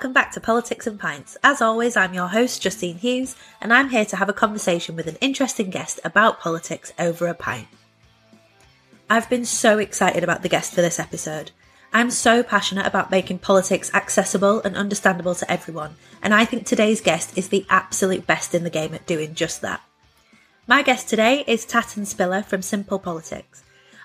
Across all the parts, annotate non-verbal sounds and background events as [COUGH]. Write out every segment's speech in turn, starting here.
welcome back to Politics and Pints. As always, I'm your host, Justine Hughes, and I'm here to have a conversation with an interesting guest about politics over a pint. I've been so excited about the guest for this episode. I'm so passionate about making politics accessible and understandable to everyone, and I think today's guest is the absolute best in the game at doing just that. My guest today is Tatton Spiller from Simple Politics.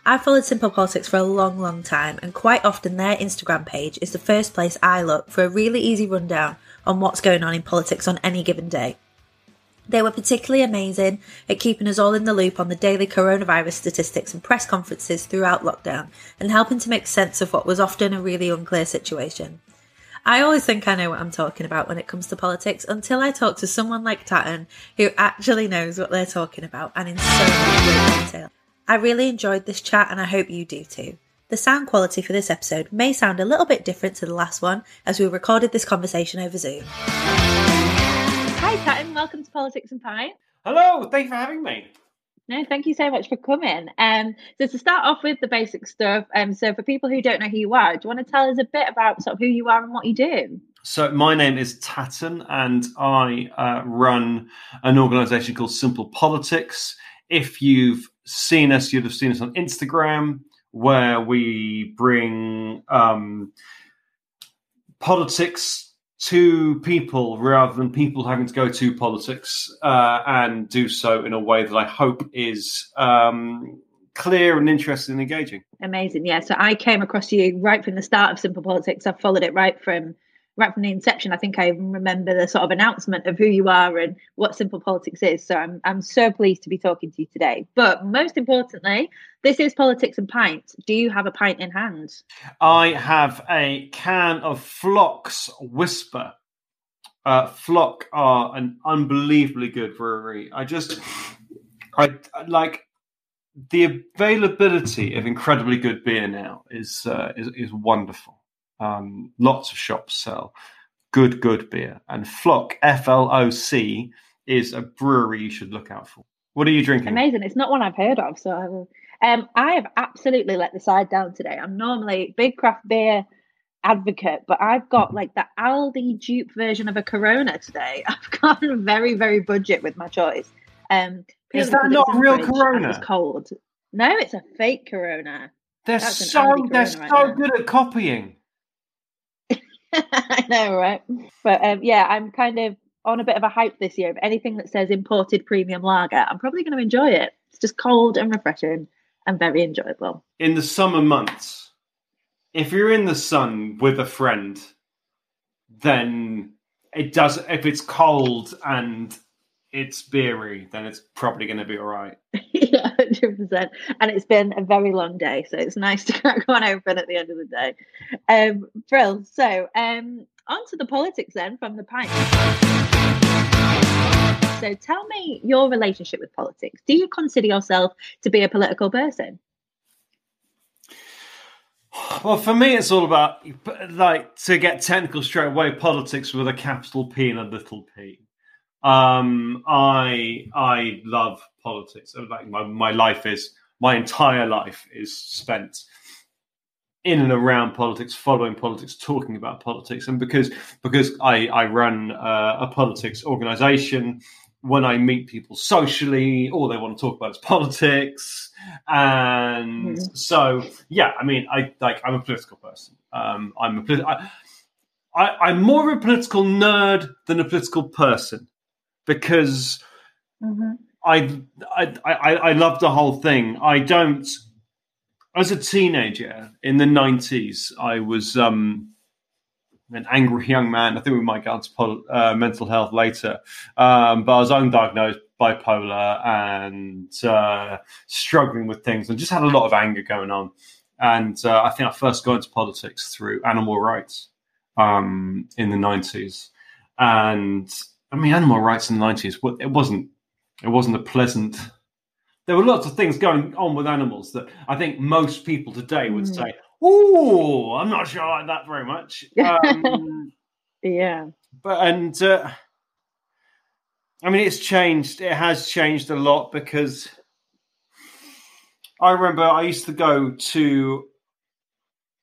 I've followed Simple Politics for a long, long time, and quite often their Instagram page is the first place I look for a really easy rundown on what's going on in politics on any given day. They were particularly amazing at keeping us all in the loop on the daily coronavirus statistics and press conferences throughout lockdown and helping to make sense of what was often a really unclear situation. I always think I know what I'm talking about when it comes to politics until I talk to someone like Tatton who actually knows what they're talking about and in so much detail. I really enjoyed this chat and I hope you do too. The sound quality for this episode may sound a little bit different to the last one as we recorded this conversation over Zoom. Hi, Tatton. Welcome to Politics and Pie. Hello. Thank you for having me. No, thank you so much for coming. Um, so to start off with the basic stuff, um, so for people who don't know who you are, do you want to tell us a bit about sort of who you are and what you do? So my name is Tatton, and I uh, run an organisation called Simple Politics. If you've seen us, you'd have seen us on Instagram, where we bring um, politics to people rather than people having to go to politics uh, and do so in a way that I hope is um, clear and interesting and engaging. Amazing. Yeah. So I came across you right from the start of Simple Politics. I've followed it right from right from the inception, I think I remember the sort of announcement of who you are and what Simple Politics is. So I'm I'm so pleased to be talking to you today. But most importantly, this is Politics and Pints. Do you have a pint in hand? I have a can of Flock's Whisper. Uh, Flock are an unbelievably good brewery. I just, I like the availability of incredibly good beer now is uh, is, is wonderful. Um, lots of shops sell good, good beer. And Flock, F L O C, is a brewery you should look out for. What are you drinking? Amazing. It's not one I've heard of. So I will. Um, I have absolutely let the side down today. I'm normally big craft beer advocate, but I've got like the Aldi dupe version of a Corona today. [LAUGHS] I've gone very, very budget with my choice. Um, is that not real Corona? It's cold. No, it's a fake Corona. They're so they're so right good at copying. [LAUGHS] I know, right? But um, yeah, I'm kind of on a bit of a hype this year of anything that says imported premium lager. I'm probably going to enjoy it. It's just cold and refreshing and very enjoyable. In the summer months, if you're in the sun with a friend, then it does. If it's cold and it's beery, then it's probably going to be all right. [LAUGHS] yeah, hundred percent. And it's been a very long day, so it's nice to [LAUGHS] crack one open at the end of the day. Um, Brill. So, um, on to the politics then from the pint. So, tell me your relationship with politics. Do you consider yourself to be a political person? Well, for me, it's all about like to get technical straight away. Politics with a capital P and a little p. Um, I I love politics. Like my, my life is my entire life is spent in and around politics, following politics, talking about politics, and because because I I run uh, a politics organization. When I meet people socially, all they want to talk about is politics, and mm. so yeah, I mean, I like I'm a political person. Um, I'm a I, I, I'm more of a political nerd than a political person because mm-hmm. I, I I I love the whole thing. I don't. As a teenager in the nineties, I was um, an angry young man. I think we might get onto pol- uh, mental health later, um, but I was undiagnosed bipolar and uh, struggling with things, and just had a lot of anger going on. And uh, I think I first got into politics through animal rights um, in the nineties, and I mean, animal rights in the nineties. It wasn't. It wasn't a pleasant. There were lots of things going on with animals that I think most people today would mm. say, "Oh, I'm not sure I like that very much." [LAUGHS] Um, yeah. But and uh, I mean, it's changed. It has changed a lot because I remember I used to go to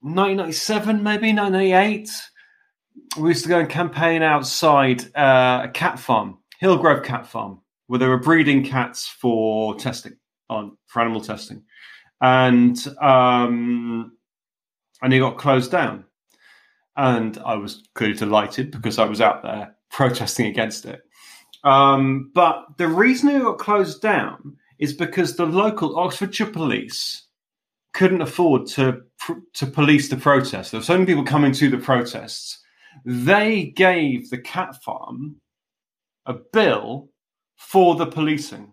1997, maybe 1998 we used to go and campaign outside uh, a cat farm, Hillgrove Cat Farm, where they were breeding cats for testing on for animal testing, and um, and he got closed down, and I was clearly delighted because I was out there [LAUGHS] protesting against it. Um, but the reason it got closed down is because the local Oxfordshire police couldn't afford to to police the protests. There were so many people coming to the protests. They gave the cat farm a bill for the policing.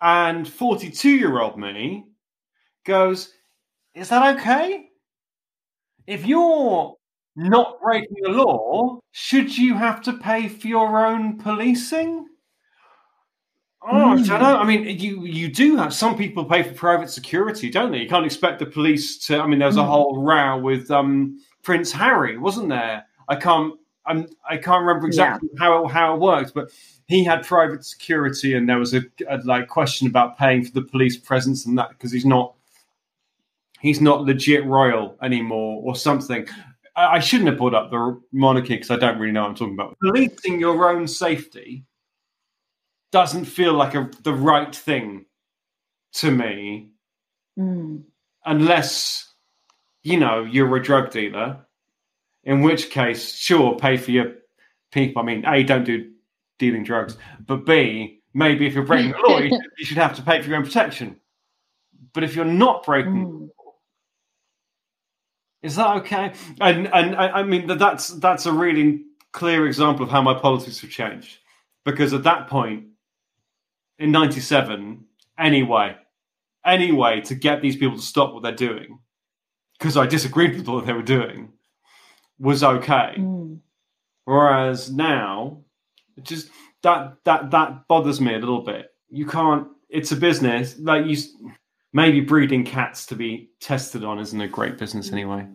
And 42 year old me goes, Is that okay? If you're not breaking the law, should you have to pay for your own policing? Oh, mm. I don't hmm. know. I mean, you you do have some people pay for private security, don't they? You can't expect the police to. I mean, there was a mm. whole row with um, Prince Harry, wasn't there? I can't. I'm, I can't remember exactly yeah. how how it worked, but he had private security, and there was a, a like question about paying for the police presence and that because he's not he's not legit royal anymore or something. I, I shouldn't have brought up the monarchy because I don't really know what I'm talking about. Policing your own safety doesn't feel like a, the right thing to me mm. unless you know you're a drug dealer in which case sure pay for your people. I mean a don't do dealing drugs but b maybe if you're breaking the law you, [LAUGHS] you, should have to pay for your own protection. But if you're not breaking mm. is that okay? And and I, I mean that's that's a really clear example of how my politics have changed. Because at that point in 97 anyway, anyway, to get these people to stop what they're doing, because I disagreed with what they were doing, was okay. Mm. Whereas now, just that that that bothers me a little bit. You can't. It's a business. Like you, maybe breeding cats to be tested on isn't a great business anyway.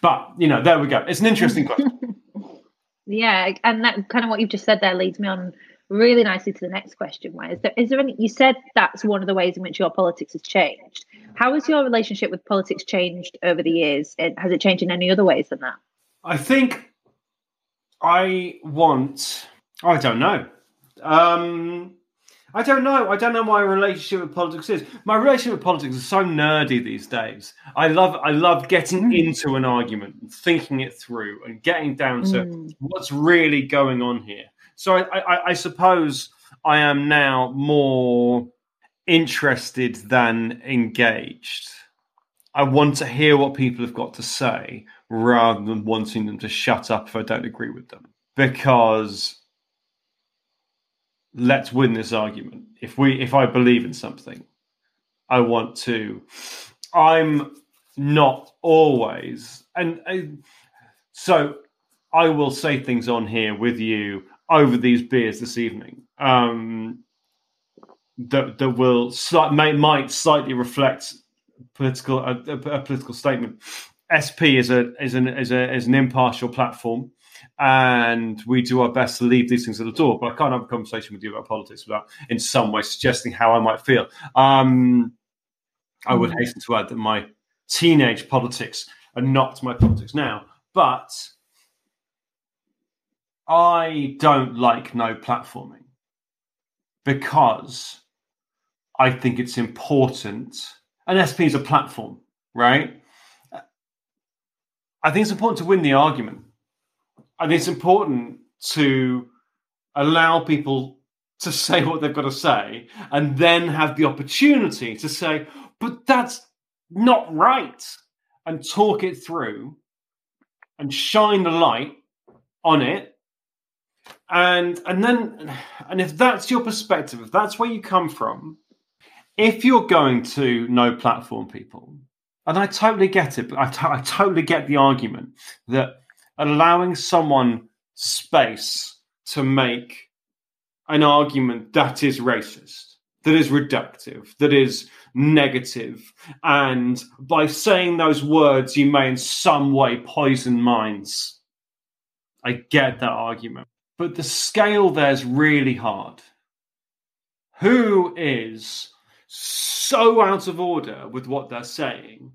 But you know, there we go. It's an interesting question. [LAUGHS] yeah, and that kind of what you've just said there leads me on really nicely to the next question where is there is there any you said that's one of the ways in which your politics has changed how has your relationship with politics changed over the years and has it changed in any other ways than that i think i want i don't know um I don't know. I don't know my relationship with politics is. My relationship with politics is so nerdy these days. I love I love getting mm. into an argument, and thinking it through, and getting down to mm. what's really going on here. So I, I, I suppose I am now more interested than engaged. I want to hear what people have got to say rather than wanting them to shut up if I don't agree with them. Because let's win this argument. If we if I believe in something, I want to I'm not always and so I will say things on here with you over these beers this evening um, that that will slight, may, might slightly reflect political a, a, political statement. SP is a is an is a is an impartial platform, and we do our best to leave these things at the door. But I can't have a conversation with you about politics without, in some way, suggesting how I might feel. Um, I would mm. hasten to add that my teenage politics are not my politics now, but I don't like no platforming because I think it's important. And SP is a platform, right? I think it's important to win the argument. I think it's important to allow people to [LAUGHS] say what they've got to say and then have the opportunity to say, but that's not right, and talk it through and shine the light on it and and then and if that's your perspective if that's where you come from if you're going to no platform people and i totally get it but I, t- I totally get the argument that allowing someone space to make an argument that is racist that is reductive that is negative and by saying those words you may in some way poison minds. I get that argument but the scale there's really hard. Who is so out of order with what they're saying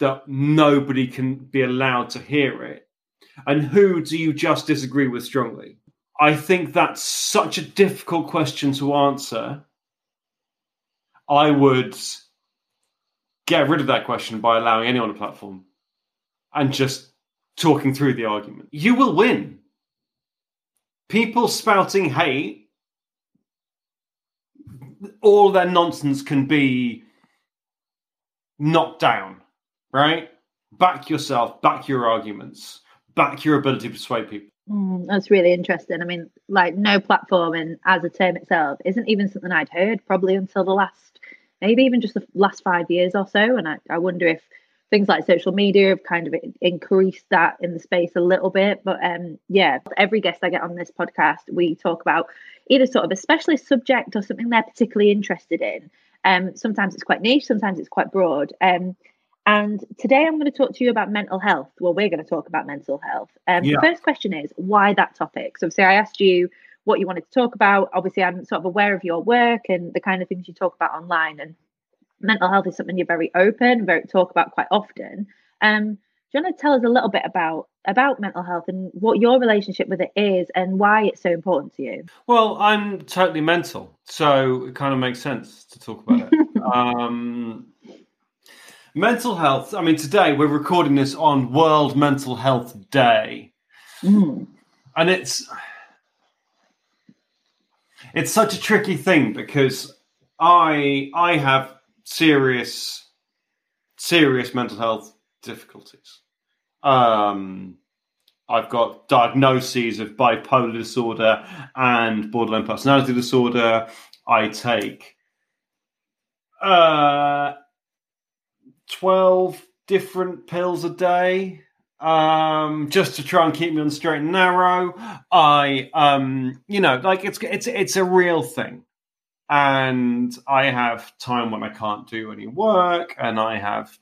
that nobody can be allowed to hear it And who do you just disagree with strongly? I think that's such a difficult question to answer. I would get rid of that question by allowing anyone a platform and just talking through the argument. You will win. People spouting hate, all their nonsense can be knocked down, right? Back yourself, back your arguments, back your ability to persuade people. Mm, that's really interesting. I mean, like no platforming as a term itself isn't even something I'd heard probably until the last, maybe even just the last five years or so. And I, I wonder if things like social media have kind of increased that in the space a little bit. But um, yeah, every guest I get on this podcast, we talk about either sort of a specialist subject or something they're particularly interested in. Um, sometimes it's quite niche, sometimes it's quite broad. Um, and today I'm going to talk to you about mental health. Well, we're going to talk about mental health. Um, yeah. The first question is why that topic? So, say I asked you what you wanted to talk about. Obviously, I'm sort of aware of your work and the kind of things you talk about online. And mental health is something you're very open, very talk about quite often. Um, do you want to tell us a little bit about about mental health and what your relationship with it is and why it's so important to you? Well, I'm totally mental, so it kind of makes sense to talk about it. [LAUGHS] um, mental health. I mean, today we're recording this on World Mental Health Day, mm. and it's it's such a tricky thing because I I have serious serious mental health difficulties. Um, I've got diagnoses of bipolar disorder and borderline personality disorder. I take uh, 12 different pills a day um just to try and keep me on straight and narrow i um you know like it's it's it's a real thing and i have time when i can't do any work and i have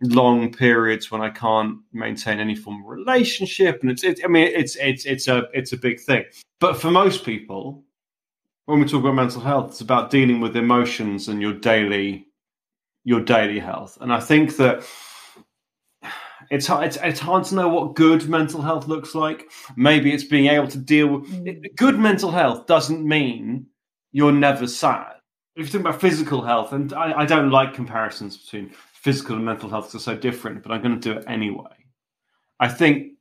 long periods when I can't maintain any form of relationship, and it's, I mean, it's it's it's a it's a big thing. But for most people, when we talk about mental health, it's about dealing with emotions and your daily your daily health. And I think that it's it's it's hard to know what good mental health looks like. Maybe it's being able to deal with mm. good mental health doesn't mean you're never sad. If you think about physical health, and I, I don't like comparisons between physical and mental health because they're so different, but I'm going to do it anyway. I think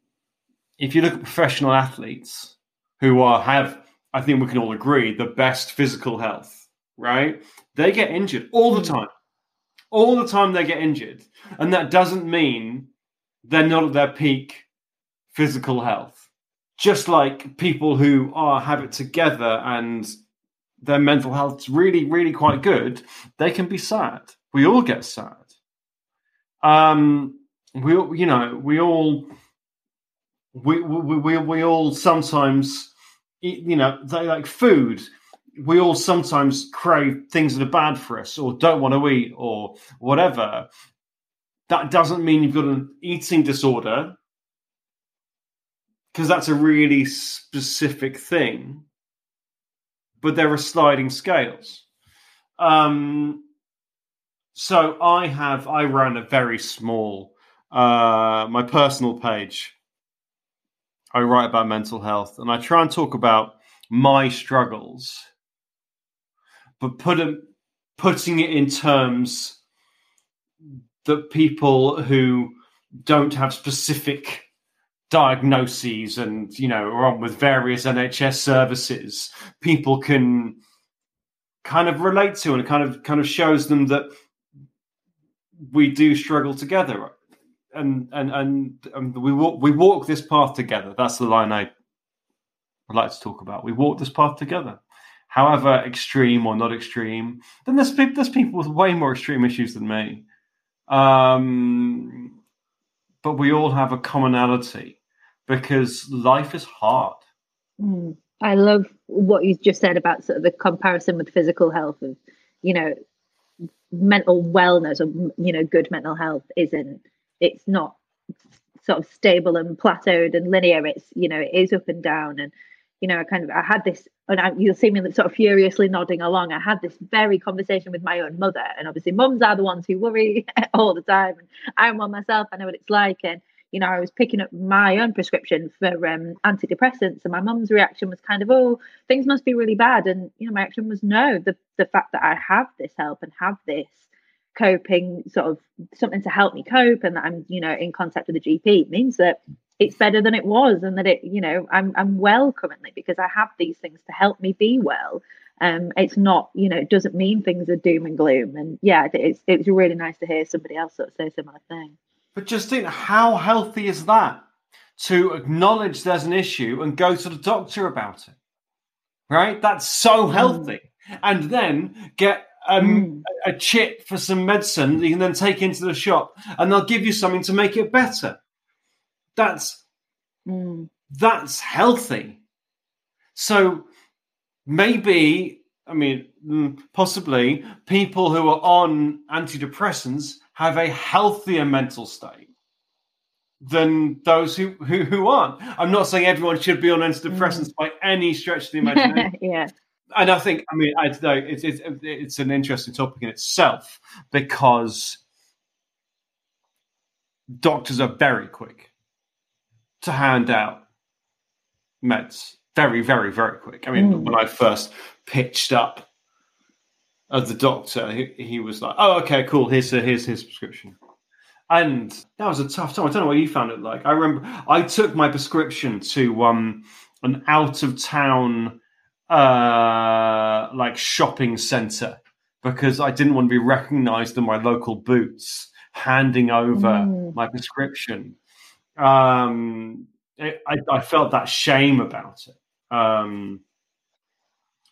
if you look at professional athletes who are have, I think we can all agree, the best physical health, right? They get injured all the hmm. time. All the time they get injured. And that doesn't mean they're not at their peak physical health. Just like people who are have it together and their mental health's really, really quite good, they can be sad. We all get sad. Um, we, you know, we all, we, we, we, we all sometimes, you know, they like food. We all sometimes crave things that are bad for us or don't want to eat or whatever. That doesn't mean you've got an eating disorder because that's a really specific thing. But there are sliding scales. Um, so I have I run a very small uh my personal page. I write about mental health and I try and talk about my struggles, but put it, putting it in terms that people who don't have specific diagnoses and you know are on with various NHS services, people can kind of relate to and kind of kind of shows them that we do struggle together, and and and, and we walk we walk this path together. That's the line I would like to talk about. We walk this path together, however extreme or not extreme. Then there's people there's people with way more extreme issues than me, um, but we all have a commonality because life is hard. Mm. I love what you just said about sort of the comparison with physical health of, you know, mental wellness or you know good mental health isn't it's not sort of stable and plateaued and linear. It's you know it is up and down. And you know i kind of i had this and I, you'll see me sort of furiously nodding along. I had this very conversation with my own mother. And obviously mums are the ones who worry [LAUGHS] all the time. And i'm one myself. I know what it's like. And you know, I was picking up my own prescription for um, antidepressants, and my mum's reaction was kind of, "Oh, things must be really bad," and you know, my reaction was, "No, the the fact that I have this help and have this coping sort of something to help me cope, and that I'm, you know, in contact with the GP means that it's better than it was, and that it, you know, I'm I'm well currently because I have these things to help me be well." Um, it's not, you know, it doesn't mean things are doom and gloom. And yeah, it's it's really nice to hear somebody else sort of say a similar thing. But Justine, how healthy is that to acknowledge there's an issue and go to the doctor about it? Right? That's so healthy. Mm. And then get um, mm. a chip for some medicine that you can then take into the shop and they'll give you something to make it better. That's mm. that's healthy. So maybe, I mean, mm, possibly people who are on antidepressants have a healthier mental state than those who, who, who aren't. I'm not saying everyone should be on antidepressants mm. by any stretch of the [LAUGHS] imagination. yeah. And I think, I mean, I know it's, it's it's an interesting topic in itself because doctors are very quick to hand out meds. Very, very, very quick. I mean, mm. when I first pitched up of the doctor, he, he was like, "Oh, okay, cool. Here's a, here's his prescription." And that was a tough time. I don't know what you found it like. I remember I took my prescription to um, an out of town uh, like shopping center because I didn't want to be recognized in my local boots handing over mm. my prescription. Um, it, I, I, felt that shame about it. Um,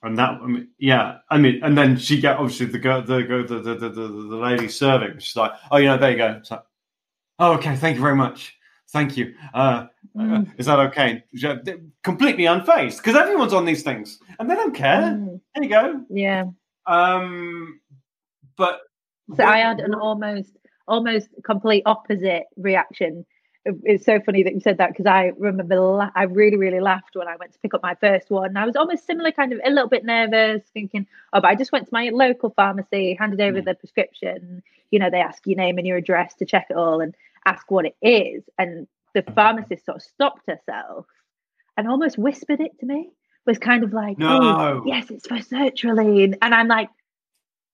and that, I mean, yeah, I mean, and then she get obviously the girl, the the the the, the, the lady serving. She's like, oh, you know, there you go. It's like, oh, okay, thank you very much, thank you. Uh, mm. uh, is that okay? Completely unfazed because everyone's on these things and they don't care. Mm. There you go. Yeah. Um, but so I had an almost almost complete opposite reaction it's so funny that you said that because I remember I really really laughed when I went to pick up my first one. I was almost similar, kind of a little bit nervous, thinking, "Oh, but I just went to my local pharmacy, handed over mm. the prescription. You know, they ask your name and your address to check it all and ask what it is." And the pharmacist sort of stopped herself and almost whispered it to me. Was kind of like, no. "Oh, yes, it's for sertraline," and I'm like,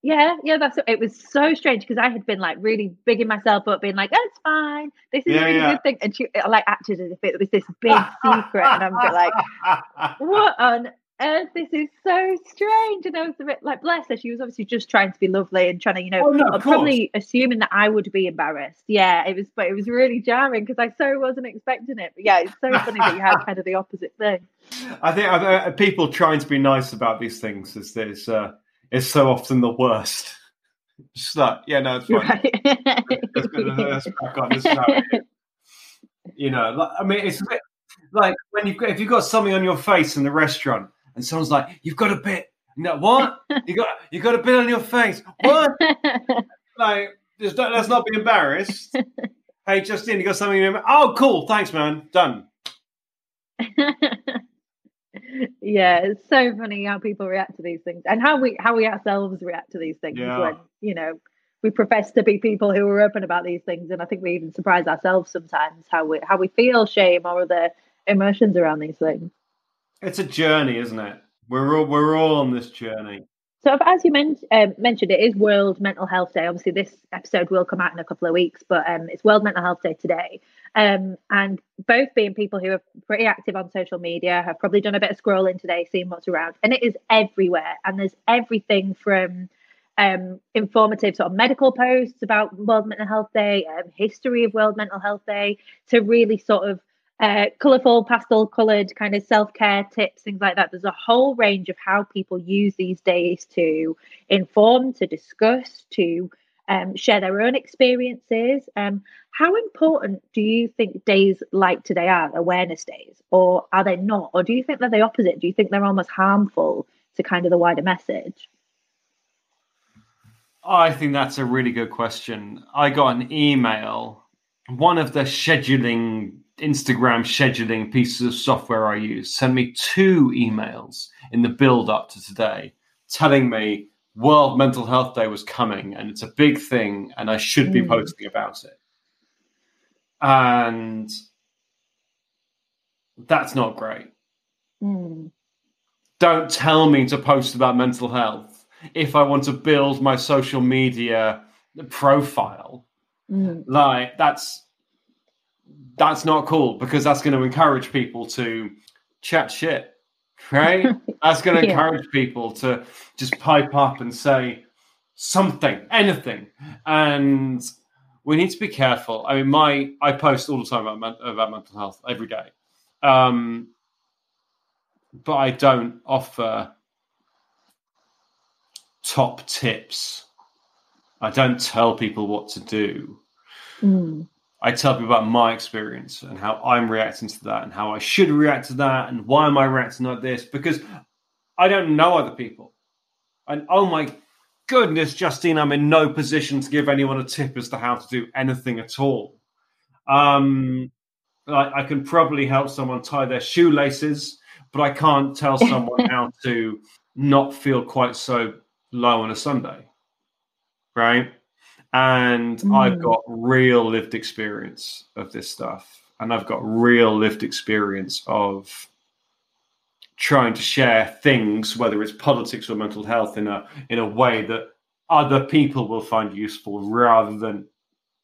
yeah, yeah, that's it. Was so strange because I had been like really bigging myself up, being like, "Oh, it's fine. This is yeah, a really yeah. good thing," and she like acted as if it was this big secret, and I'm like, "What on earth? This is so strange." And I was a bit like, "Bless her." She was obviously just trying to be lovely and trying to, you know, oh, no, probably assuming that I would be embarrassed. Yeah, it was, but it was really jarring because I so wasn't expecting it. But yeah, it's so funny that you had kind of the opposite thing. [LAUGHS] I think uh, people trying to be nice about these things is there's. Uh, is so often the worst. Just like, yeah, no, it's fine. Right. let's, let's crack on. This is how You know, like, I mean, it's a bit like when you've got, if you've got something on your face in the restaurant and someone's like, you've got a bit. No, what? You got you got a bit on your face. What? [LAUGHS] like, just don't, let's not be embarrassed. hey, Justine, you got something in your Oh, cool. Thanks, man. Done [LAUGHS] yeah, it's so funny how people react to these things and how we how we ourselves react to these things yeah. when you know we profess to be people who are open about these things, and I think we even surprise ourselves sometimes how we how we feel shame or other emotions around these things. It's a journey, isn't it? We're all we're all on this journey. So, as you men- uh, mentioned, it is World Mental Health Day. Obviously, this episode will come out in a couple of weeks, but um, it's World Mental Health Day today. Um, and both being people who are pretty active on social media have probably done a bit of scrolling today, seeing what's around, and it is everywhere. And there's everything from um, informative sort of medical posts about World Mental Health Day, um, history of World Mental Health Day, to really sort of uh, colourful, pastel coloured kind of self care tips, things like that. There's a whole range of how people use these days to inform, to discuss, to um, share their own experiences. Um, how important do you think days like today are, awareness days, or are they not? Or do you think they're the opposite? Do you think they're almost harmful to kind of the wider message? I think that's a really good question. I got an email. One of the scheduling Instagram scheduling pieces of software I use sent me two emails in the build up to today telling me World Mental Health Day was coming and it's a big thing and I should be mm. posting about it. and that's not great. Mm. Don't tell me to post about mental health if I want to build my social media profile. Mm. Like that's that's not cool because that's going to encourage people to chat shit, right? [LAUGHS] that's going to Yeah. encourage people to just pipe up and say something, anything, and we need to be careful. I mean, my I post all the time about about mental health every day, um, but I don't offer top tips. I don't tell people what to do. Mm. I tell people about my experience and how I'm reacting to that and how I should react to that and why am I reacting like this because I don't know other people. And oh my goodness, Justine, I'm in no position to give anyone a tip as to how to do anything at all. Um, I, I can probably help someone tie their shoelaces, but I can't tell [LAUGHS] someone how to not feel quite so low on a Sunday. Right? And I've Mm. got real lived experience of this stuff, and I've got real lived experience of trying to share things, whether it's politics or mental health, in a in a way that other people will find useful rather than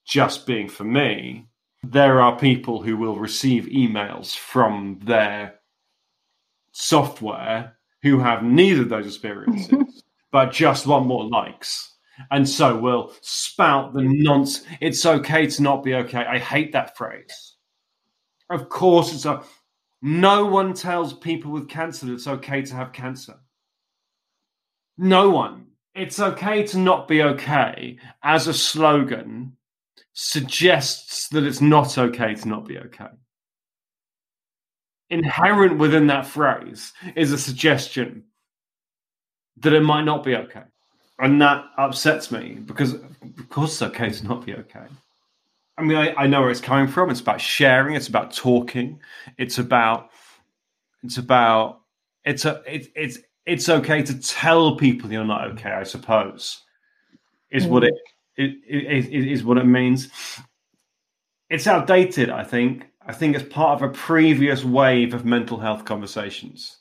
just being for me. There are people who will receive emails from their software who have neither of those experiences, [LAUGHS] but just want more likes and so will spout the nonsense. It's okay to not be okay. I hate that phrase. Of course, it's a. No one tells people with cancer that it's okay to have cancer. No one. It's okay to not be okay as a slogan suggests that it's not okay to not be okay. Inherent within that phrase is a suggestion that it might not be okay and that upsets me because of course it's okay to not be okay. I mean I, I know where it's coming from. It's about sharing. It's about talking. It's about it's about it's a it, it's it's okay to tell people you're not okay i suppose is what it, it, it, it is what it means. It's outdated i think. I think it's part of a previous wave of mental health conversations.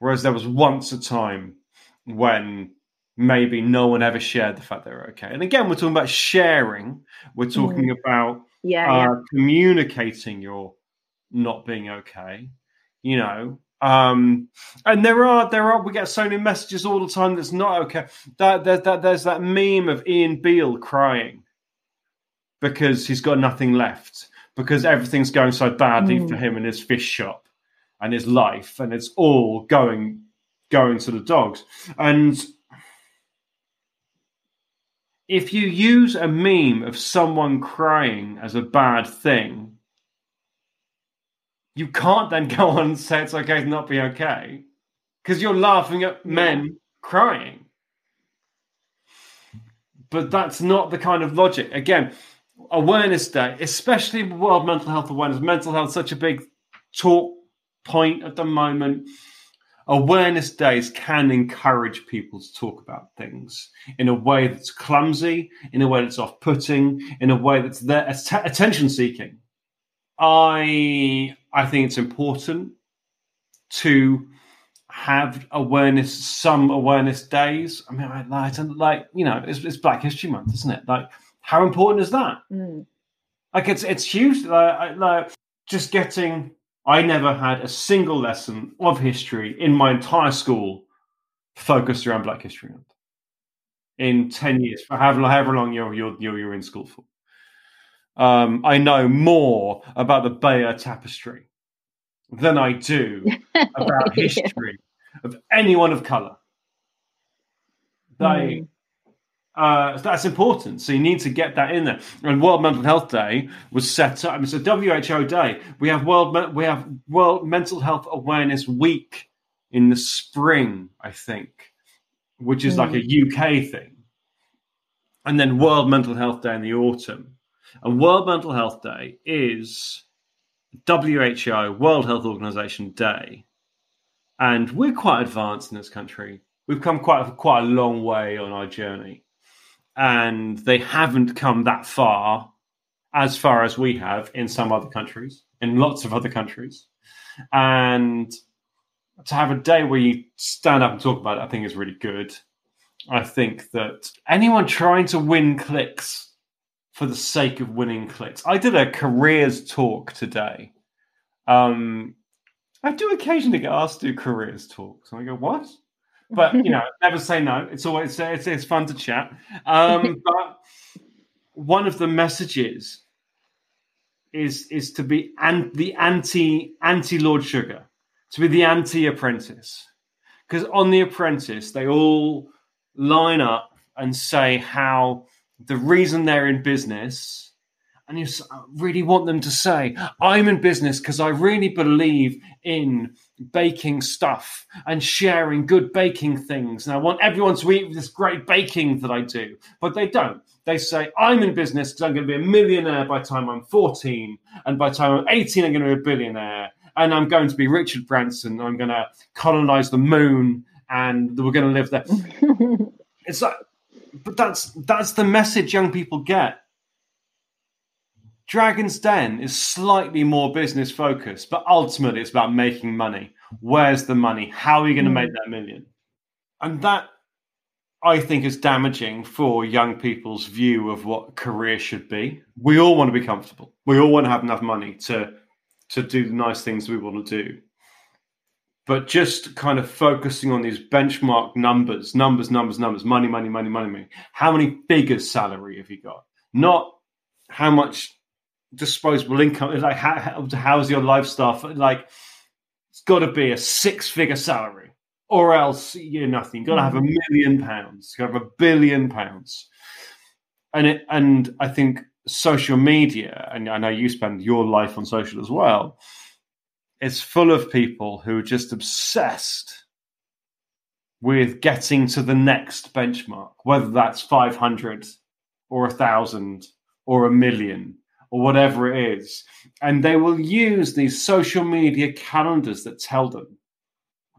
Whereas there was once a time when maybe no one ever shared the fact they were okay. And again, we're talking about sharing. We're talking about Yeah, uh, yeah. communicating your not being okay. You know, um, and there are there are we get so many messages all the time that's not okay. That, that, that there's that meme of Ian Beale crying because he's got nothing left because everything's going so badly Mm. for him in his fish shop and his life, and it's all going going to the dogs. And if you use a meme of someone crying as a bad thing, you can't then go [LAUGHS] on and say it's okay to not be okay because you're laughing at men crying. But that's not the kind of logic. Again, Awareness Day, especially World Mental Health Awareness, mental health is such a big talk point at the moment. Awareness days can encourage people to talk about things in a way that's clumsy, in a way that's off putting, in a way that's attention seeking. I I think it's important to have awareness, some awareness days. I mean, I like, like you know, it's, it's Black History Month, isn't it? Like, how important is that? Mm. Like, it's it's huge. Like, like just getting. I never had a single lesson of history in my entire school focused around Black History Month in ten years, for however, however long you're, you're you're you're in school for. Um, I know more about the Bayeux Tapestry than I do [LAUGHS] about Yeah. history of anyone of color. They, uh, that's important. So you need to get that in there. And World Mental Health Day was set up. I mean, it's a WHO day. We have World we have World Mental Health Awareness Week in the spring, I think, which is like a UK thing, and then World Mental Health Day in the autumn. And World Mental Health Day is WHO World Health Organization Day, and we're quite advanced in this country. We've come quite quite a long way on our journey, and they haven't come that far as far as we have in some other countries, in lots of other countries. And to have a day where you stand up and talk about it, I think is really good. I think that anyone trying to win clicks for the sake of winning clicks. I did a careers talk today. Um, I do occasionally get asked to do careers talks, and I go, "What?" But you know, [LAUGHS] never say no. It's always it's, it's fun to chat. Um, [LAUGHS] but one of the messages is is to be and the anti anti Lord Sugar, to be the anti Apprentice, because on the Apprentice they all line up and say how the reason they're in business and you uh, really want them to say, I'm in business because I really believe in baking stuff and sharing good baking things. And I want everyone to eat this great baking that I do. But they don't. They say, I'm in business because I'm going to be a millionaire by the time I'm 14. And by the time I'm 18, I'm going to be a billionaire. And I'm going to be Richard Branson. I'm going to colonize the moon and we're going to live there. [LAUGHS] it's like, but that's that's the message young people get Dragon's Den is slightly more business focused, but ultimately it's about making money. Where's the money? How are you going to make that million? And that I think is damaging for young people's view of what career should be. We all want to be comfortable. We all want to have enough money to to do the nice things we want to do. But just kind of focusing on these benchmark numbers, numbers, numbers, numbers, money, money, money, money, money. How many figures salary have you got? Not how much disposable income, like how, how's your lifestyle? Like it's got to be a six-figure salary, or else you're nothing. You've got to have a mm. million pounds. You have a billion pounds, and it. And I think social media, and I know you spend your life on social as well. It's full of people who are just obsessed with getting to the next benchmark, whether that's 500 or a thousand or a million or whatever it is. And they will use these social media calendars that tell them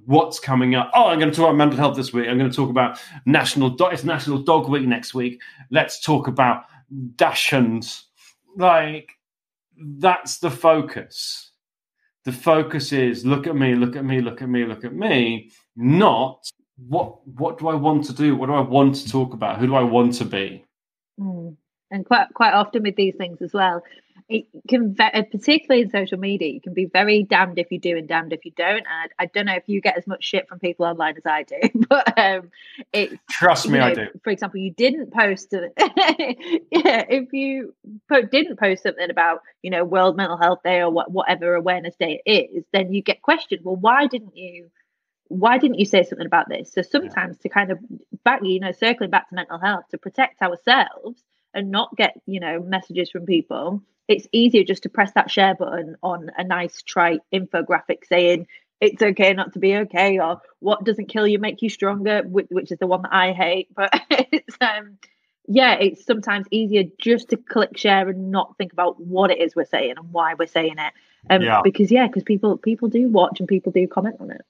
what's coming up. Oh, I'm going to talk about mental health this week. I'm going to talk about national dog. It's National Dog Week next week. Let's talk about Dachshunds. Like that's the focus. The focus is look at me, look at me, look at me, look at me. Not what what do I want to do? What do I want to talk about? Who do I want to be? Mm and quite quite often with these things as well it can uh, particularly in social media you can be very damned if you do and damned if you don't and I, I don't know if you get as much shit from people online as I do [LAUGHS] but um it's trust me know, I do for example you didn't post [LAUGHS] yeah if you po- didn't post something about you know World Mental Health Day or what, whatever awareness day it is then you get questioned well why didn't you why didn't you say something about this so sometimes yeah. to kind of back you know circling back to mental health to protect ourselves and not get you know messages from people it's easier just to press that share button on a nice trite infographic saying it's okay not to be okay or what doesn't kill you make you stronger which, which is the one that i hate [LAUGHS] but it's um yeah it's sometimes easier just to click share and not think about what it is we're saying and why we're saying it um yeah. because yeah because people people do watch and people do comment on it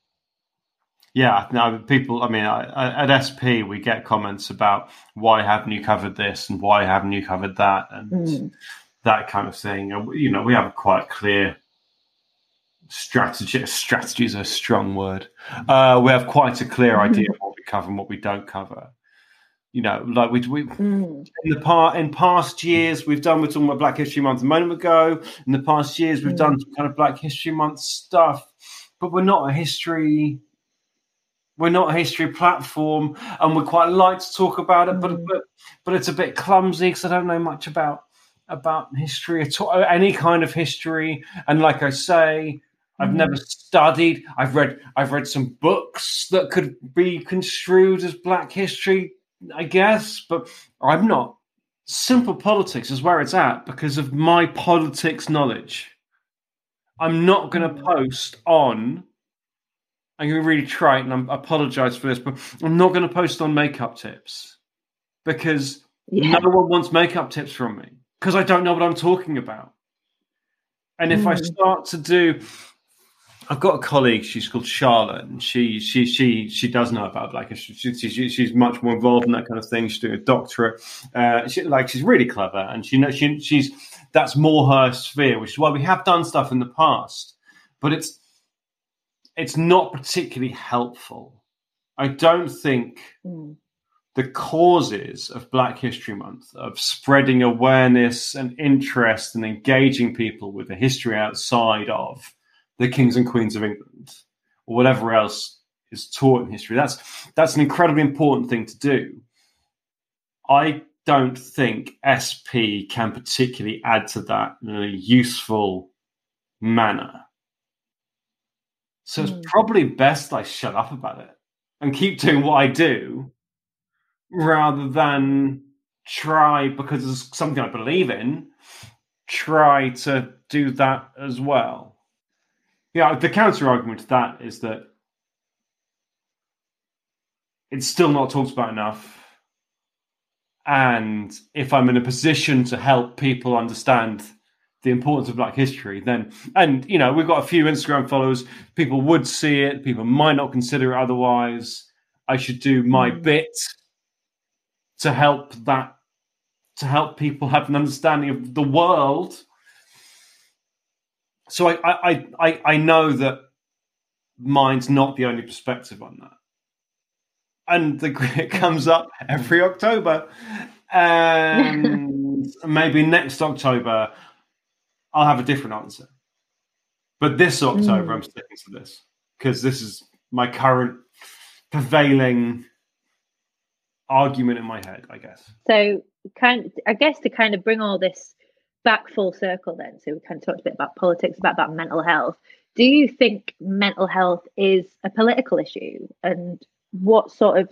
yeah, no, people. I mean, at SP we get comments about why haven't you covered this and why haven't you covered that and mm. that kind of thing. And you know, we have a quite clear strategy. Strategy is a strong word. Uh, we have quite a clear idea of what we cover and what we don't cover. You know, like we, we mm. in the part in past years we've done. We're talking about Black History Month a moment ago. In the past years we've mm. done some kind of Black History Month stuff, but we're not a history we're not a history platform, and we quite like to talk about it, but mm. but but it's a bit clumsy because I don't know much about about history at all, any kind of history. And like I say, I've mm. never studied. I've read I've read some books that could be construed as Black history, I guess, but I'm not. Simple politics is where it's at because of my politics knowledge. I'm not going to mm. post on I'm going to really try and I apologize for this, but I'm not going to post on makeup tips because yeah. no one wants makeup tips from me because I don't know what I'm talking about. And if mm. I start to do, I've got a colleague. She's called Charlotte, and she she she she does know about like. She, she, she's much more involved in that kind of thing. She's doing a doctorate. Uh, she, like she's really clever, and she knows she she's that's more her sphere, which is why we have done stuff in the past, but it's it's not particularly helpful. I don't think Mm. the causes of Black History Month, of spreading awareness and interest and engaging people with the history outside of the kings and queens of England, or whatever else is taught in history. That's that's an incredibly important thing to do. I don't think SP can particularly add to that in a useful manner. So it's Mm. probably best I shut up about it and keep doing what I do rather than try because it's something I believe in, try to do that as well. Yeah, the counter argument to that is that it's still not talked about enough. And if I'm in a position to help people understand the importance of Black history, then, and you know, we've got a few Instagram followers, people would see it, people might not consider it otherwise. I should do my Mm. bit to help that, to help people have an understanding of the world. So I, I, I, I- I know that mine's not the only perspective on that. And the [LAUGHS] it comes up every October. [LAUGHS] And maybe next October I'll have a different answer. But this October Mm. I'm sticking to this because this is my current prevailing argument in my head, I guess. So, kind, I guess to kind of bring all this back full circle, then, so we kind of talked a bit about politics, about about mental health. Do you think mental health is a political issue, and what sort of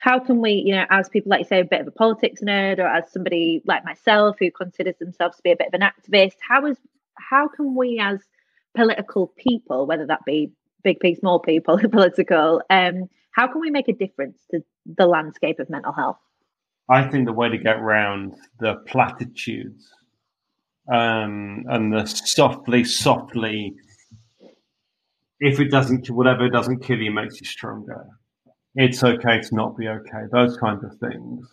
how can we, you know, as people like you say, a bit of a politics nerd, or as somebody like myself who considers themselves to be a bit of an activist, how is how can we as political people, whether that be big P, small P, [LAUGHS] political, um, how can we make a difference to the landscape of mental health? I think the way to get around the platitudes um, and the softly, softly, if it doesn't, whatever doesn't kill you makes you stronger. It's okay to not be okay. Those kinds of things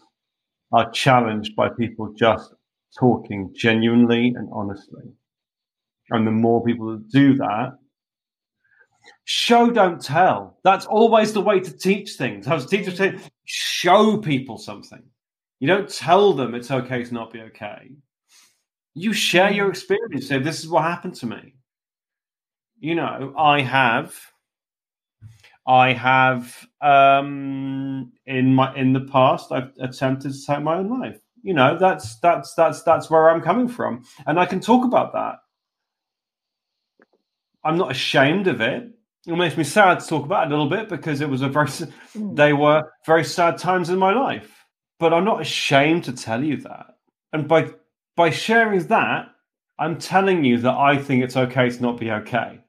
are challenged by people just talking genuinely and honestly. And the more people that do that, show don't tell. That's always the way to teach things. I was teaching say, show people something. You don't tell them it's okay to not be okay. You share your experience. Say, this is what happened to me. You know, I have, I have, um, in my in the past, I've attempted to take my own life. You know, that's that's that's that's where I'm coming from, and I can talk about that. I'm not ashamed of it. It makes me sad to talk about it a little bit because it was a very, Mm. they were very sad times in my life. But I'm not ashamed to tell you that. And by by sharing that, I'm telling you that I think it's okay to not be okay,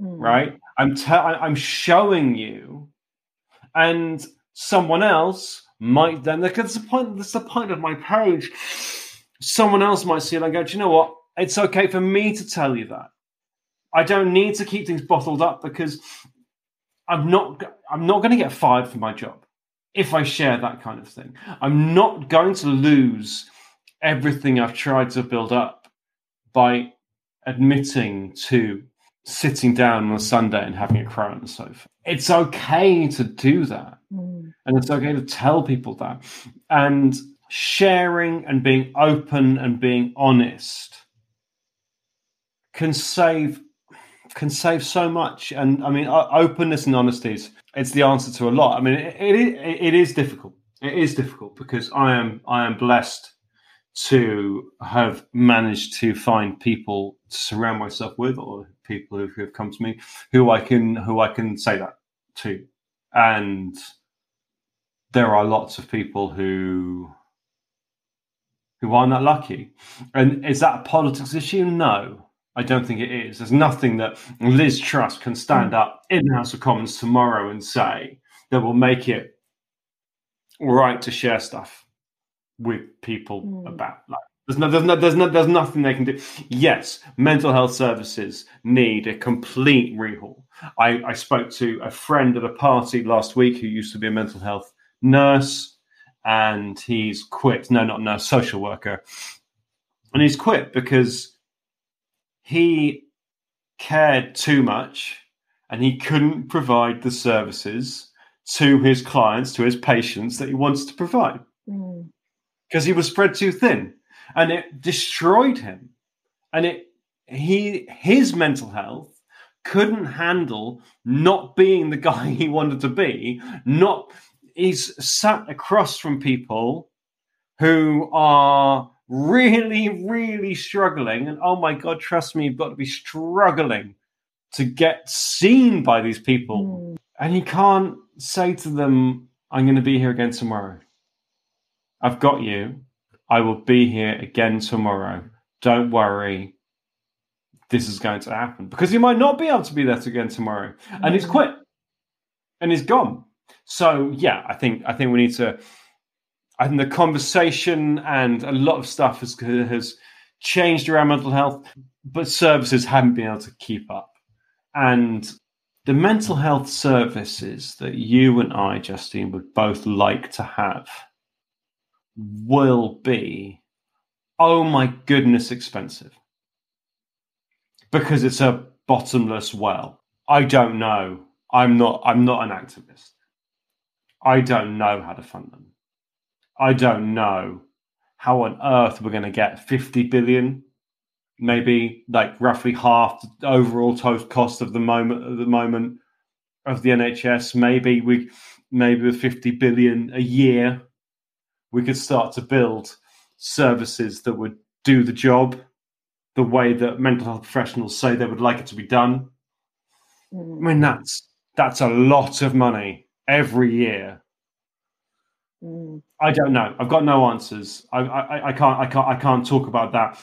Mm. right? I'm te- I'm showing you, and someone else might then. That's the point. That's the point of my page. Someone else might see it and go, "Do you know what? It's okay for me to tell you that. I don't need to keep things bottled up because I'm not. I'm not going to get fired from my job if I share that kind of thing. I'm not going to lose everything I've tried to build up by admitting to sitting down on a Sunday and having a cry on the sofa. It's okay to do that. Mm. And it's okay to tell people that. And sharing and being open and being honest can save can save so much. And I mean, openness and honesty is it's the answer to a lot. I mean, it, it, it is difficult. It is difficult because I am I am blessed to have managed to find people to surround myself with, or people who, have come to me who I can who I can say that to, and there are lots of people who who aren't that lucky. And is that a politics issue? No, I don't think it is. There's nothing that Liz Truss can stand hmm. up in the House of Commons tomorrow and say that will make it right to share stuff with people Mm. about. Like, there's no, there's no, there's no, there's nothing they can do. Yes, mental health services need a complete rehaul. I, I spoke to a friend at a party last week who used to be a mental health nurse, and he's quit. No, not nurse, social worker. and he's quit because he cared too much and he couldn't provide the services to his clients, to his patients that he wants to provide because he was spread too thin and it destroyed him. And it he his mental health couldn't handle not being the [LAUGHS] guy he wanted to be, not he's sat across from people who are really, really struggling. And oh my God, trust me, you've got to be struggling to get seen by these people. Mm. And he can't say to them, I'm going to be here again tomorrow. I've got you. I will be here again tomorrow. Don't worry. This is going to happen because he might not be able to be there again tomorrow. And he's quit and he's gone. So yeah, I think I think we need to I think the conversation and a lot of stuff has has changed around mental health, but services haven't been able to keep up. And the mental health services that you and I, Justine, would both like to have will be, oh my goodness, expensive. Because it's a bottomless well. I don't know. I'm not I'm not an activist. I don't know how to fund them. I don't know how on earth we're going to get 50 billion, maybe like roughly half the overall total cost of the moment at the moment of the NHS. Maybe we, maybe with 50 billion a year, we could start to build services that would do the job the way that mental health professionals say they would like it to be done. I mean, that's that's a lot of money every year Mm. I don't know. I've got no answers. I, I, I can't. I can't. I can't talk about that.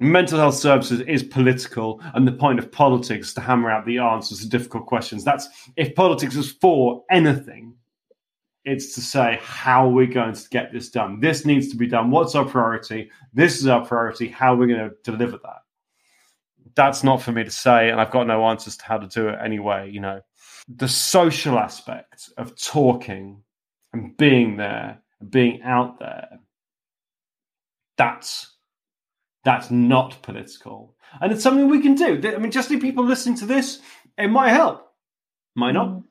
Mental health services is political, and the point of politics is to hammer out the answers to difficult questions. That's if politics is for anything, it's to say how we're going to get this done. This needs to be done. What's our priority? This is our priority. How are we going to deliver that? That's not for me to say, and I've got no answers to how to do it anyway. You know, the social aspect of talking and being there being out there that's that's not political and it's something we can do i mean just the people listening to this it might help might not mm.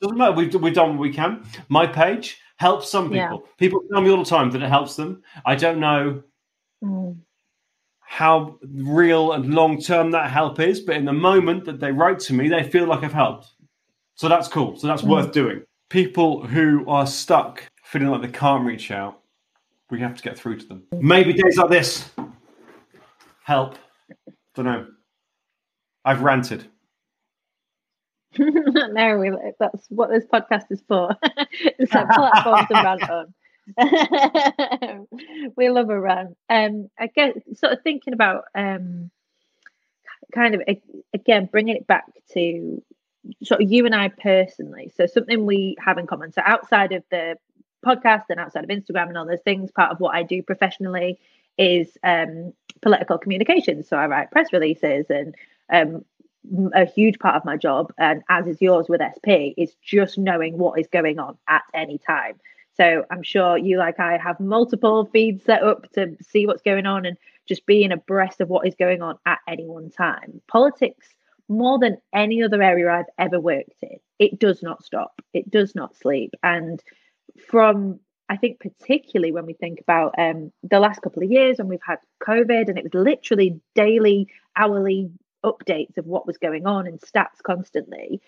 Doesn't matter we've, we've done what we can my page helps some people yeah. people tell me all the time that it helps them i don't know mm. how real and long term that help is but in the moment that they write to me they feel like i've helped so that's cool so that's mm. worth doing people who are stuck feeling like they can't reach out, we have to get through to them. Maybe days like this help. Don't know. I've ranted. [LAUGHS] no, we, that's what this podcast is for. [LAUGHS] it's a platform to rant on. [LAUGHS] we love a rant. Um, I guess sort of thinking about um, kind of again bringing it back to sort of you and I personally. So something we have in common. So outside of the podcast and outside of Instagram and all those things, part of what I do professionally is um, political communication. So I write press releases and um, a huge part of my job, and as is yours with SP, is just knowing what is going on at any time. So I'm sure you, like I, have multiple feeds set up to see what's going on and just being abreast of what is going on at any one time. Politics more than any other area I've ever worked in, it does not stop. It does not sleep. And from I think particularly when we think about um, the last couple of years when we've had COVID and it was literally daily, hourly updates of what was going on and stats constantly,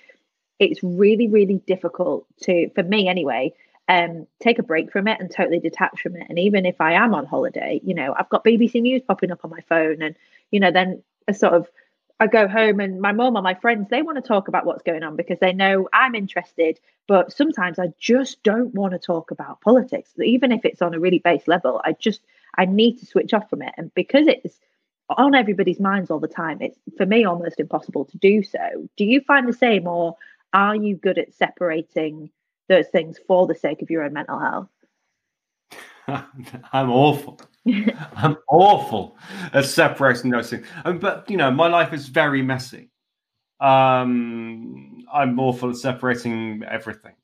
it's really, really difficult to, for me anyway, um, take a break from it and totally detach from it. And even if I am on holiday, you know, I've got BBC News popping up on my phone and, you know, then a sort of I go home and my mom or my friends, they want to talk about what's going on because they know I'm interested. But sometimes I just don't want to talk about politics, even if it's on a really base level. I just, I need to switch off from it. And because it's on everybody's minds all the time, it's for me almost impossible to do so. Do you find the same or are you good at separating those things for the sake of your own mental health? [LAUGHS] I'm awful. [LAUGHS] I'm awful at separating those things. Um, but you know, my life is very messy. Um, I'm awful at separating everything.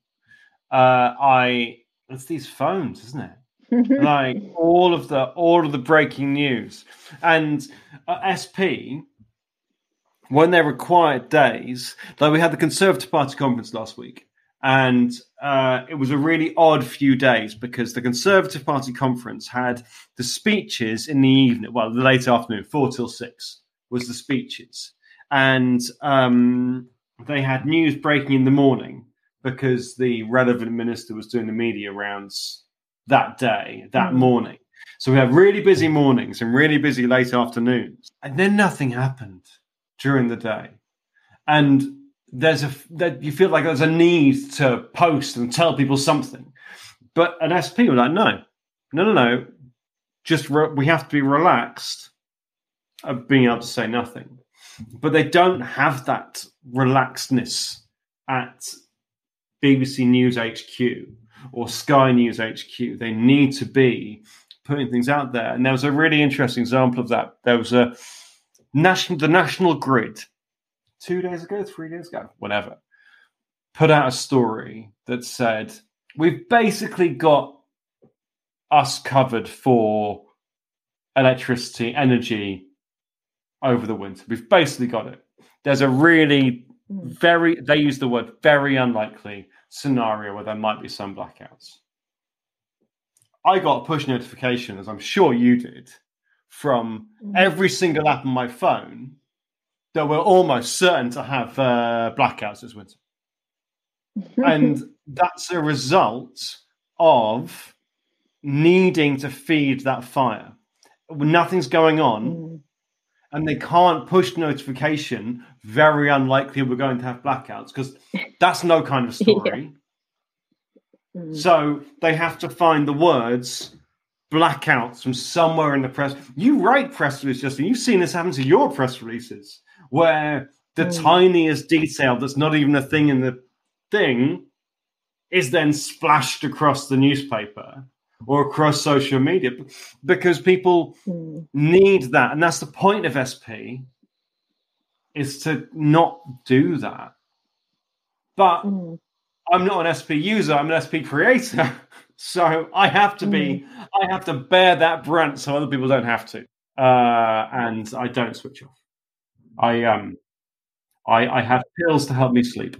Uh, I it's these phones, isn't it? [LAUGHS] like all of the all of the breaking news. And uh, SP when they're required days like we had the Conservative Party conference last week. And uh, it was a really odd few days because the Conservative Party conference had the speeches in the evening, well, the late afternoon, four till six was the speeches, and um, they had news breaking in the morning because the relevant minister was doing the media rounds that day, that mm. morning. So we had really busy mornings and really busy late afternoons, and then nothing happened during the day, and there's a that you feel like there's a need to post and tell people something, but an SP were like, no, no, no, no, just re- we have to be relaxed of being able to say nothing, but they don't have that relaxedness at BBC News HQ or Sky News HQ. They need to be putting things out there, and there was a really interesting example of that. There was a national, the National Grid two days ago, three days ago, whatever, put out a story that said, We've basically got us covered for electricity, energy over the winter. We've basically got it. There's a really hmm. very, they use the word very unlikely scenario where there might be some blackouts. I got a push notification, as I'm sure you did, from hmm. every single app on my phone that we're almost certain to have uh, blackouts this winter. [LAUGHS] and that's a result of needing to feed that fire. Nothing's going on, mm. And they can't push notification. Very unlikely we're going to have blackouts because that's no kind of [LAUGHS] story. yeah. mm. So they have to find the words blackouts from somewhere in the press. You write press releases, Justin. You've seen this happen to your press releases where the mm. tiniest detail that's not even a thing in the thing is then splashed across the newspaper or across social media because people mm. need that and that's the point of sp is to not do that but mm. i'm not an sp user i'm an sp creator [LAUGHS] so i have to be mm. i have to bear that brunt so other people don't have to uh, and i don't switch off I um, I, I have pills to help me sleep,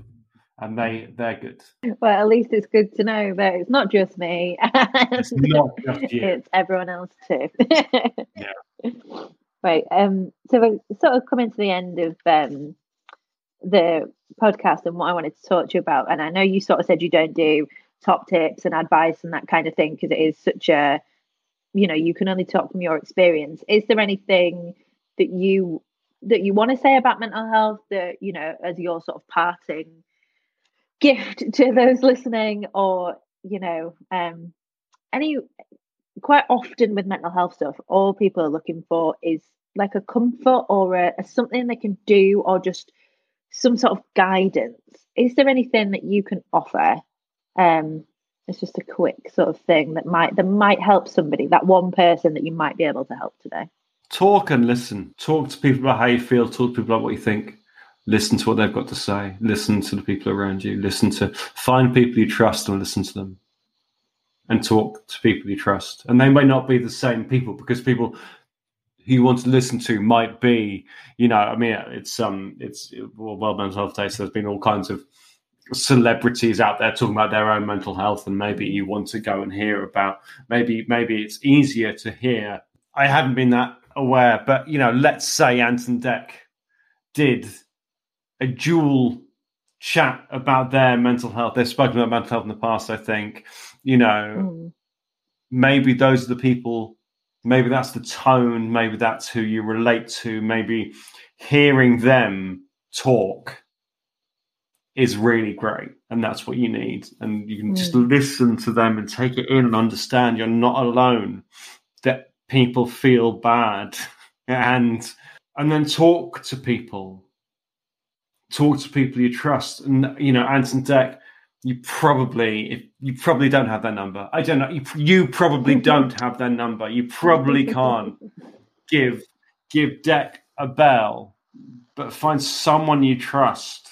and they they're good. Well, at least it's good to know that it's not just me. it's not just [LAUGHS] you. It's everyone else too. yeah. [LAUGHS] Right. Um. So we're sort of coming to the end of um the podcast and what I wanted to talk to you about. And I know you sort of said you don't do top tips and advice and that kind of thing because it is such a, you know, you can only talk from your experience. Is there anything that you that you want to say about mental health that you know as your sort of parting gift to those listening or you know um any quite often with mental health stuff all people are looking for is like a comfort or a, a something they can do or just some sort of guidance is there anything that you can offer um it's just a quick sort of thing that might that might help somebody that one person that you might be able to help today talk and listen. Talk to people about how you feel. Talk to people about what you think. Listen to what they've got to say. Listen to the people around you. Listen to find people you trust and listen to them. And talk to people you trust. And they may not be the same people because people who you want to listen to might be, you know, I mean, it's um, it's well, Mental Health Day, so there's been all kinds of celebrities out there talking about their own mental health, and maybe you want to go and hear about. Maybe maybe it's easier to hear. I haven't been that aware, but you know, let's say Ant and Dec did a dual chat about their mental health. They've spoken about mental health in the past, I think. You know, mm. maybe those are the people, maybe that's the tone, maybe that's who you relate to, maybe hearing them talk is really great and that's what you need and you can mm. just listen to them and take it in and understand you're not alone that people feel bad [LAUGHS] and and then talk to people talk to people you trust and you know Ant and Dec, you probably if you probably don't have their number i don't know you, you probably [LAUGHS] don't have their number you probably can't give give Dec a bell but find someone you trust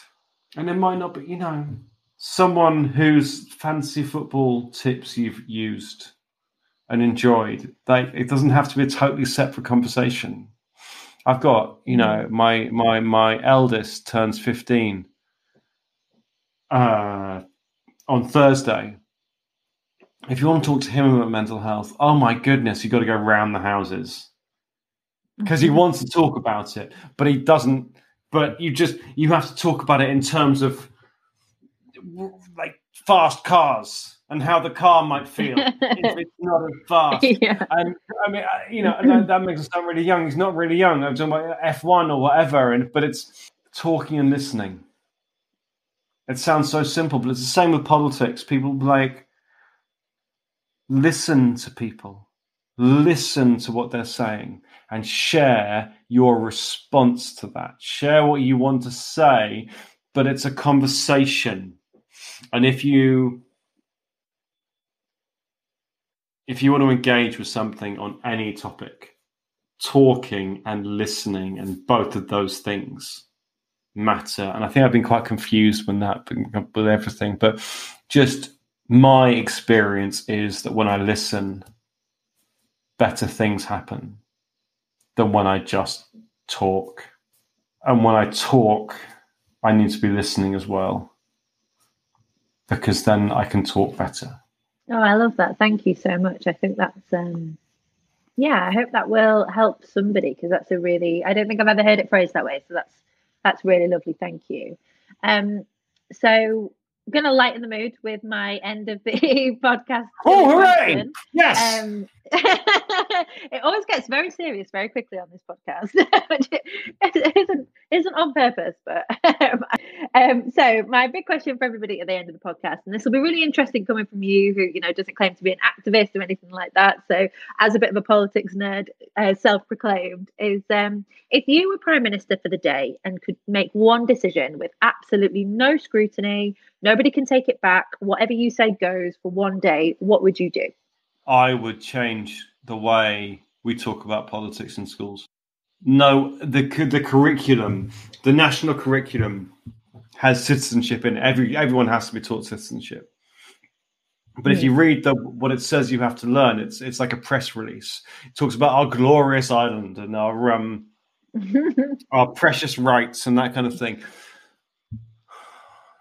and it might not be you know someone whose fancy football tips you've used and enjoyed. Like it doesn't have to be a totally separate conversation. I've got, you know, my my my eldest turns fifteen uh, on Thursday. If you want to talk to him about mental health, oh my goodness, you've got to go round the houses because he wants to talk about it, but he doesn't. But you just you have to talk about it in terms of like fast cars and how the car might feel [LAUGHS] if it's not as fast. Yeah. And I mean, you know, that, that makes us sound really young. He's not really young. I'm talking about F1 or whatever, and but it's talking and listening. It sounds so simple, but it's the same with politics. People like listen to people, listen to what they're saying, and share your response to that. Share what you want to say, but it's a conversation. And if you if you want to engage with something on any topic, talking and listening and both of those things matter. And I think I've been quite confused when that with everything, but just my experience is that when I listen, better things happen than when I just talk. And when I talk, I need to be listening as well because then I can talk better. Oh, I love that. Thank you so much. I think that's um yeah, I hope that will help somebody because that's a really I don't think I've ever heard it phrased that way. So that's that's really lovely. Thank you. Um so I'm gonna lighten the mood with my end of the [LAUGHS] podcast. Oh, hooray! question. Yes. Um, [LAUGHS] it always gets very serious very quickly on this podcast, [LAUGHS] which it isn't isn't on purpose. But um, um, so my big question for everybody at the end of the podcast, and this will be really interesting coming from you, who you know doesn't claim to be an activist or anything like that. So as a bit of a politics nerd, uh, self-proclaimed, is um, if you were prime minister for the day and could make one decision with absolutely no scrutiny, nobody can take it back, whatever you say goes for one day, what would you do? I would change the way we talk about politics in schools. No, the the curriculum, the national curriculum, has citizenship in it. every. Everyone has to be taught citizenship. But if you read the what it says you have to learn, it's it's like a press release. It talks about our glorious island and our um [LAUGHS] our precious rights and that kind of thing.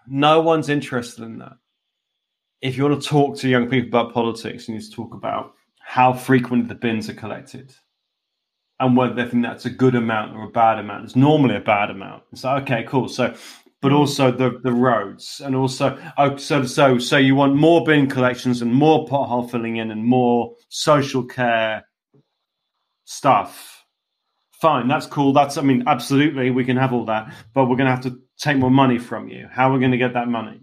No one's interested in that. If you want to talk to young people about politics, you need to talk about how frequently the bins are collected and whether they think that's a good amount or a bad amount. It's normally a bad amount. It's like, okay, cool. So, but also the the roads and also oh, so so so you want more bin collections and more pothole filling in and more social care stuff. Fine, that's cool. That's I mean, absolutely, we can have all that, but we're going to have to take more money from you. How are we going to get that money?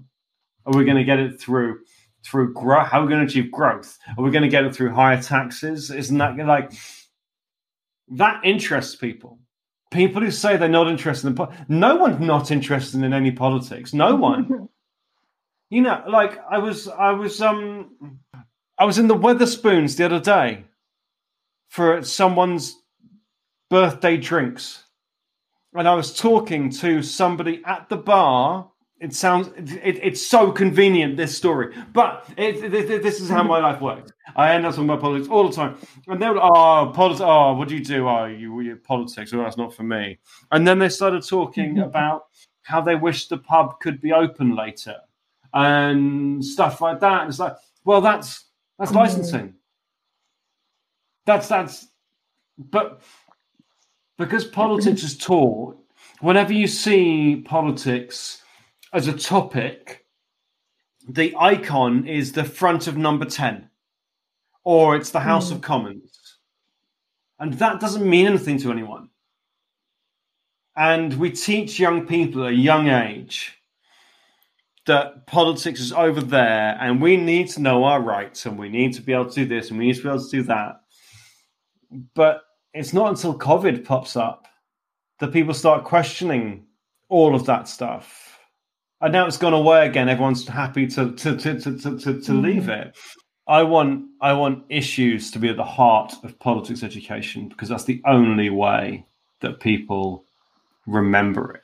Are we going to get it through through growth? How are we going to achieve growth? Are we going to get it through higher taxes? Isn't that like that interests people? People who say they're not interested in po- no one's not interested in any politics. No one. [LAUGHS] you know, like I was, I was, um, I was in the Wetherspoons the other day for someone's birthday drinks, and I was talking to somebody at the bar. It sounds it, it's so convenient this story, but it, it, this is how my life works. I end up talking about politics all the time, and they were oh ah, politics. Oh, ah, what do you do? Oh, you, you politics. Well, that's not for me. And then they started talking [LAUGHS] about how they wish the pub could be open later and stuff like that. And it's like, well, that's that's mm. licensing. That's that's, but because politics is taught, whenever you see politics as a topic, the icon is the front of number 10 or it's the House of mm. Commons. And that doesn't mean anything to anyone. And we teach young people at a young age that politics is over there and we need to know our rights and we need to be able to do this and we need to be able to do that. But it's not until COVID pops up that people start questioning all of that stuff. And now it's gone away again. Everyone's happy to to to to to, to, to mm-hmm. leave it. I want I want issues to be at the heart of politics education because that's the only way that people remember it.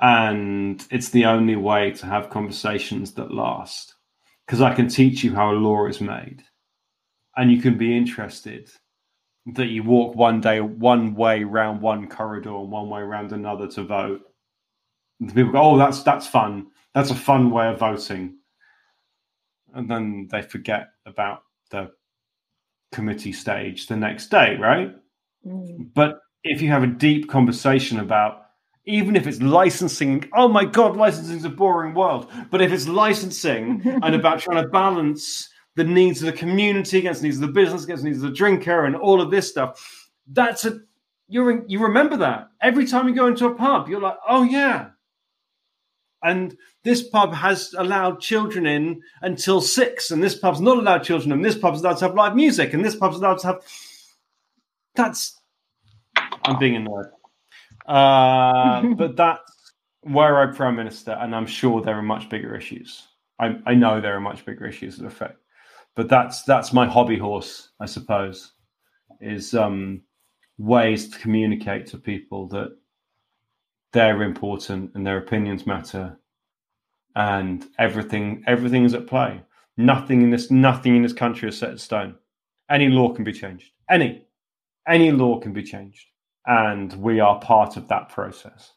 And it's the only way to have conversations that last. because I can teach you how a law is made, and you can be interested that you walk one day one way round one corridor and one way round another to vote. And people go, "Oh, that's that's fun. That's a fun way of voting," and then they forget about the committee stage the next day, right? Mm. But if you have a deep conversation about even if it's licensing, oh my god, licensing is a boring world. But if it's licensing [LAUGHS] and about trying to balance the needs of the community against the needs of the business, against the needs of the drinker, and all of this stuff, that's a you're you remember that every time you go into a pub, you're like, oh yeah. And this pub has allowed children in until six, and this pub's not allowed children in. This pub's allowed to have live music, and this pub's allowed to have. That's. I'm being a nerd. Uh, [LAUGHS] but that's where I'm prime minister, and I'm sure there are much bigger issues. I, I know there are much bigger issues that affect, but that's that's my hobby horse, I suppose, is um, ways to communicate to people that they're important and their opinions matter, and everything everything is at play. Nothing in this nothing in this country is set in stone. Any law can be changed. Any any law can be changed and we are part of that process.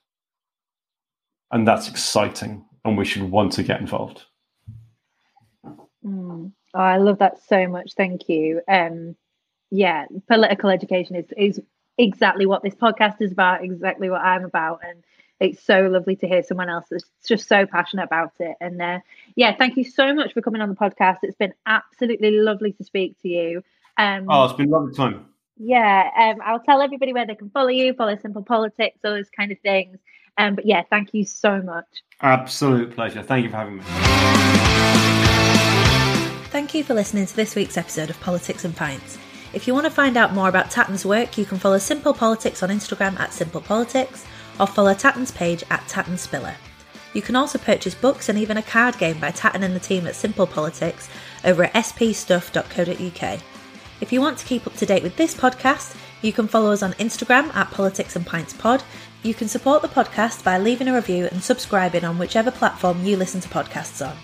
And that's exciting, and we should want to get involved. Mm. Oh, I love that so much. Thank you. Um, yeah, political education is is exactly what this podcast is about, exactly what I'm about, and it's so lovely to hear someone else that's just so passionate about it. And uh, yeah, thank you so much for coming on the podcast. It's been absolutely lovely to speak to you. Um, oh, it's been a lovely time yeah, um, I'll tell everybody where they can follow you, follow Simple Politics, all those kind of things. Um, but yeah, thank you so much. Absolute pleasure. Thank you for having me. Thank you for listening to this week's episode of Politics and Pints. If you want to find out more about Tatton's work, you can follow Simple Politics on Instagram at Simple Politics or follow Tatton's page at Tatton Spiller. You can also purchase books and even a card game by Tatton and the team at Simple Politics over at spstuff.co.uk. If you want to keep up to date with this podcast, you can follow us on Instagram at Politics and Pints Pod. You can support the podcast by leaving a review and subscribing on whichever platform you listen to podcasts on.